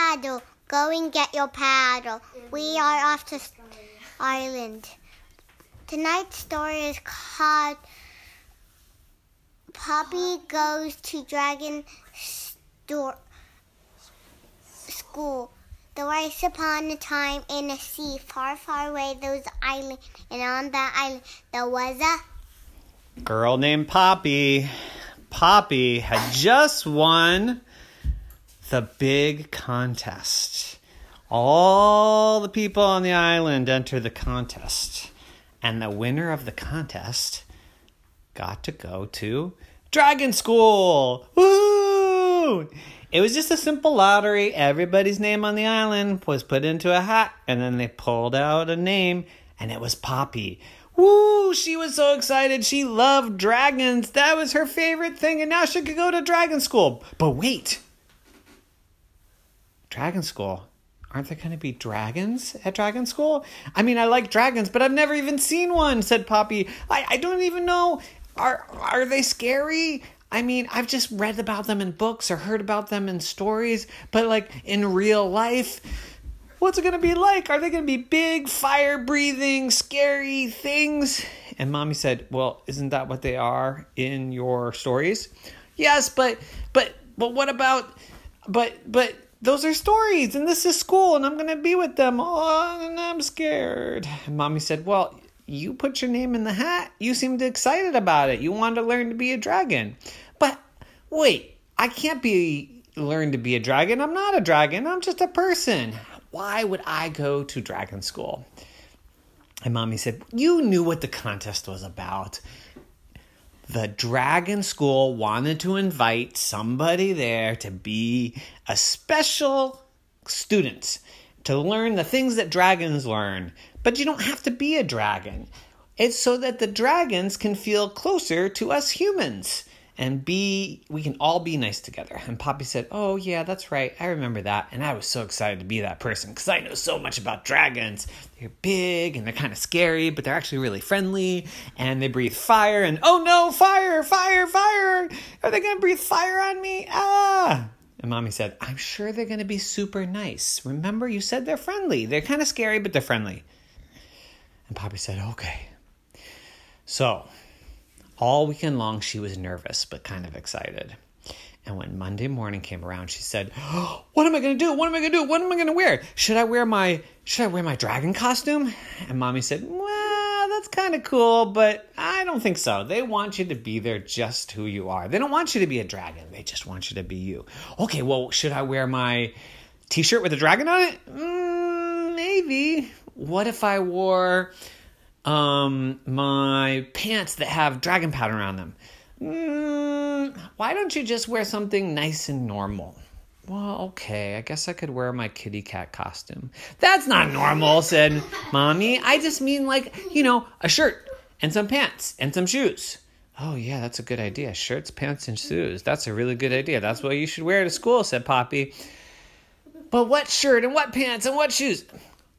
Ticky go and get your paddle. We are off to island. Tonight's story is called Poppy Goes to Dragon Store School. There was upon a time in a sea far, far away there was an island, and on that island there was a Girl named Poppy. Poppy had just won the big contest. All the people on the island enter the contest, and the winner of the contest got to go to Dragon School. Woo! It was just a simple lottery. Everybody's name on the island was put into a hat, and then they pulled out a name, and it was Poppy. Woo! She was so excited. She loved dragons. That was her favorite thing, and now she could go to Dragon School. But wait! Dragon School. Aren't there going to be dragons at Dragon School? I mean, I like dragons, but I've never even seen one, said Poppy. I, I don't even know. Are, are they scary? I mean, I've just read about them in books or heard about them in stories, but like in real life, what's it going to be like? Are they going to be big, fire breathing, scary things? And mommy said, Well, isn't that what they are in your stories? Yes, but, but, but what about, but, but, those are stories and this is school and I'm going to be with them. Oh, and I'm scared. And mommy said, Well, you put your name in the hat. You seemed excited about it. You wanted to learn to be a dragon. But wait, I can't be learn to be a dragon. I'm not a dragon. I'm just a person. Why would I go to dragon school? And mommy said, You knew what the contest was about. The dragon school wanted to invite somebody there to be a special student to learn the things that dragons learn. But you don't have to be a dragon. It's so that the dragons can feel closer to us humans and be we can all be nice together. And Poppy said, "Oh yeah, that's right. I remember that." And I was so excited to be that person cuz I know so much about dragons. They're big and they're kind of scary, but they're actually really friendly and they breathe fire and oh no, fire, fire, fire. Are they going to breathe fire on me? Ah! And mommy said, I'm sure they're going to be super nice. Remember, you said they're friendly. They're kind of scary, but they're friendly. And Poppy said, Okay. So, all weekend long, she was nervous, but kind of excited. And when Monday morning came around, she said, oh, "What am I going to do? What am I going to do? What am I going to wear? Should I wear my should I wear my dragon costume?" And mommy said, "Well, that's kind of cool, but I don't think so. They want you to be there just who you are. They don't want you to be a dragon. They just want you to be you." Okay, well, should I wear my t-shirt with a dragon on it? Mm, maybe. What if I wore um my pants that have dragon pattern on them? Mm, why don't you just wear something nice and normal? Well, okay, I guess I could wear my kitty cat costume. That's not normal, said Mommy. I just mean like, you know, a shirt and some pants and some shoes. Oh, yeah, that's a good idea. Shirts, pants, and shoes. That's a really good idea. That's what you should wear to school, said Poppy. But what shirt and what pants and what shoes?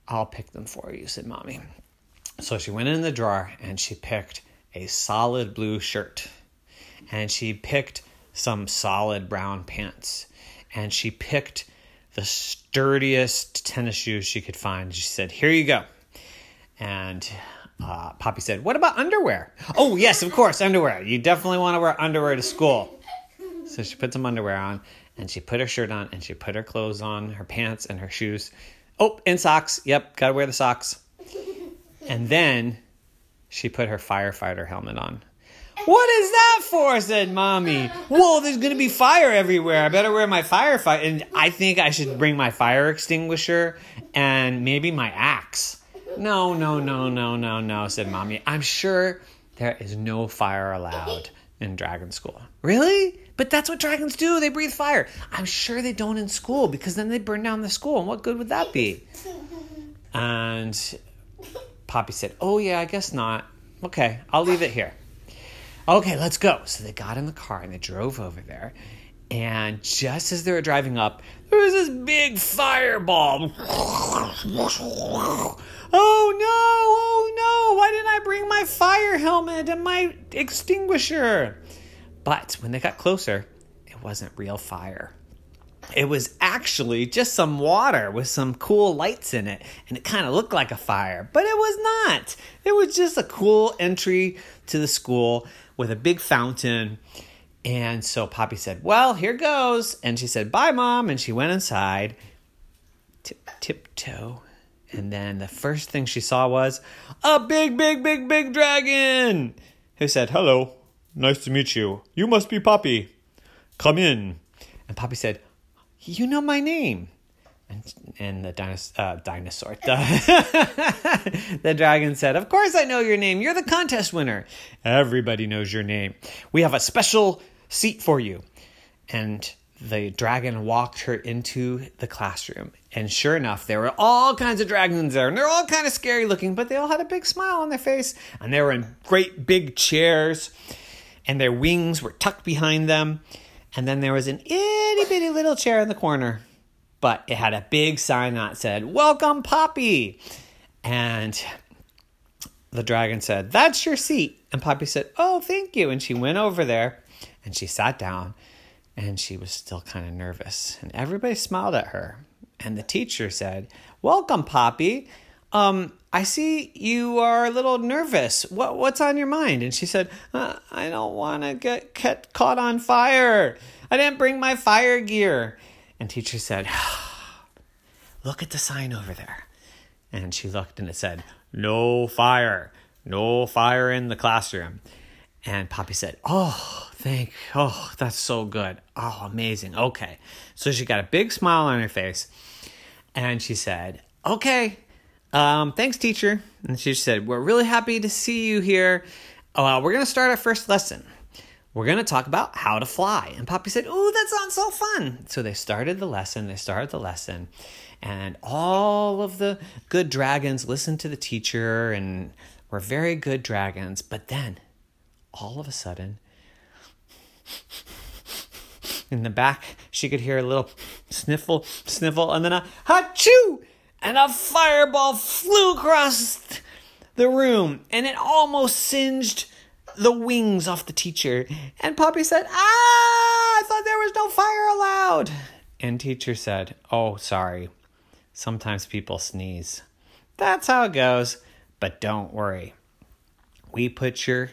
I'll pick them for you, said Mommy. So she went in the drawer and she picked a solid blue shirt and she picked some solid brown pants and she picked the sturdiest tennis shoes she could find. She said, Here you go. And uh, Poppy said, What about underwear? Oh, yes, of course, underwear. You definitely want to wear underwear to school. So she put some underwear on and she put her shirt on and she put her clothes on, her pants and her shoes. Oh, and socks. Yep, gotta wear the socks. And then she put her firefighter helmet on. What is that for? said mommy. Whoa, there's gonna be fire everywhere. I better wear my firefighter. And I think I should bring my fire extinguisher and maybe my axe. No, no, no, no, no, no, said mommy. I'm sure there is no fire allowed in dragon school. Really? But that's what dragons do. They breathe fire. I'm sure they don't in school because then they burn down the school. And what good would that be? And Poppy said, Oh, yeah, I guess not. Okay, I'll leave it here. Okay, let's go. So they got in the car and they drove over there. And just as they were driving up, there was this big fireball. Oh no, oh no, why didn't I bring my fire helmet and my extinguisher? But when they got closer, it wasn't real fire. It was actually just some water with some cool lights in it, and it kind of looked like a fire, but it was not. It was just a cool entry to the school with a big fountain. And so Poppy said, Well, here goes. And she said, Bye, mom. And she went inside, tip, tiptoe. And then the first thing she saw was a big, big, big, big dragon who said, Hello, nice to meet you. You must be Poppy. Come in. And Poppy said, You know my name. And, and the uh, dinosaur, the, the dragon said, Of course I know your name. You're the contest winner. Everybody knows your name. We have a special seat for you. And the dragon walked her into the classroom. And sure enough, there were all kinds of dragons there. And they're all kind of scary looking, but they all had a big smile on their face. And they were in great big chairs. And their wings were tucked behind them. And then there was an itty bitty little chair in the corner. But it had a big sign that said, Welcome, Poppy. And the dragon said, That's your seat. And Poppy said, Oh, thank you. And she went over there and she sat down and she was still kind of nervous. And everybody smiled at her. And the teacher said, Welcome, Poppy. Um, I see you are a little nervous. What what's on your mind? And she said, uh, I don't want to get, get caught on fire. I didn't bring my fire gear. And teacher said, Look at the sign over there. And she looked and it said, No fire. No fire in the classroom. And Poppy said, Oh, thank, oh, that's so good. Oh, amazing. Okay. So she got a big smile on her face and she said, Okay, um, thanks, teacher. And she said, We're really happy to see you here. Uh, we're going to start our first lesson. We're going to talk about how to fly. And Poppy said, Oh, that sounds so fun. So they started the lesson. They started the lesson. And all of the good dragons listened to the teacher and were very good dragons. But then all of a sudden, in the back, she could hear a little sniffle, sniffle, and then a achoo! And a fireball flew across the room, and it almost singed the wings off the teacher. And Poppy said, Ah, I thought there was no fire allowed. And teacher said, Oh, sorry. Sometimes people sneeze. That's how it goes. But don't worry. We put your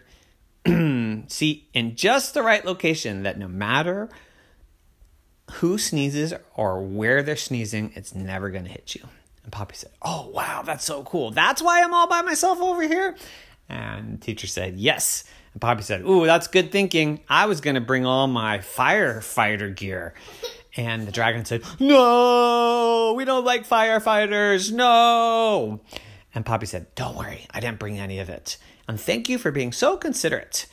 seat in just the right location that no matter who sneezes or where they're sneezing, it's never going to hit you. And Poppy said, Oh, wow, that's so cool. That's why I'm all by myself over here. And teacher said, Yes. And Poppy said, Ooh, that's good thinking. I was going to bring all my firefighter gear. And the dragon said, No, we don't like firefighters. No. And Poppy said, Don't worry, I didn't bring any of it. And thank you for being so considerate.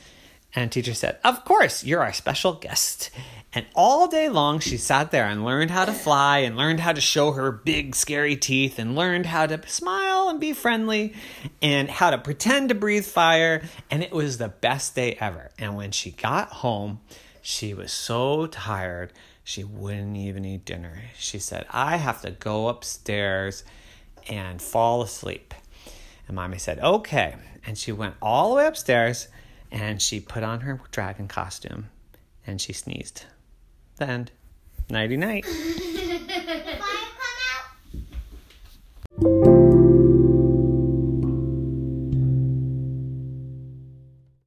And teacher said, Of course, you're our special guest. And all day long, she sat there and learned how to fly and learned how to show her big, scary teeth and learned how to smile and be friendly and how to pretend to breathe fire. And it was the best day ever. And when she got home, she was so tired, she wouldn't even eat dinner. She said, I have to go upstairs and fall asleep. And mommy said, Okay. And she went all the way upstairs and she put on her dragon costume and she sneezed. The end. Nighty night.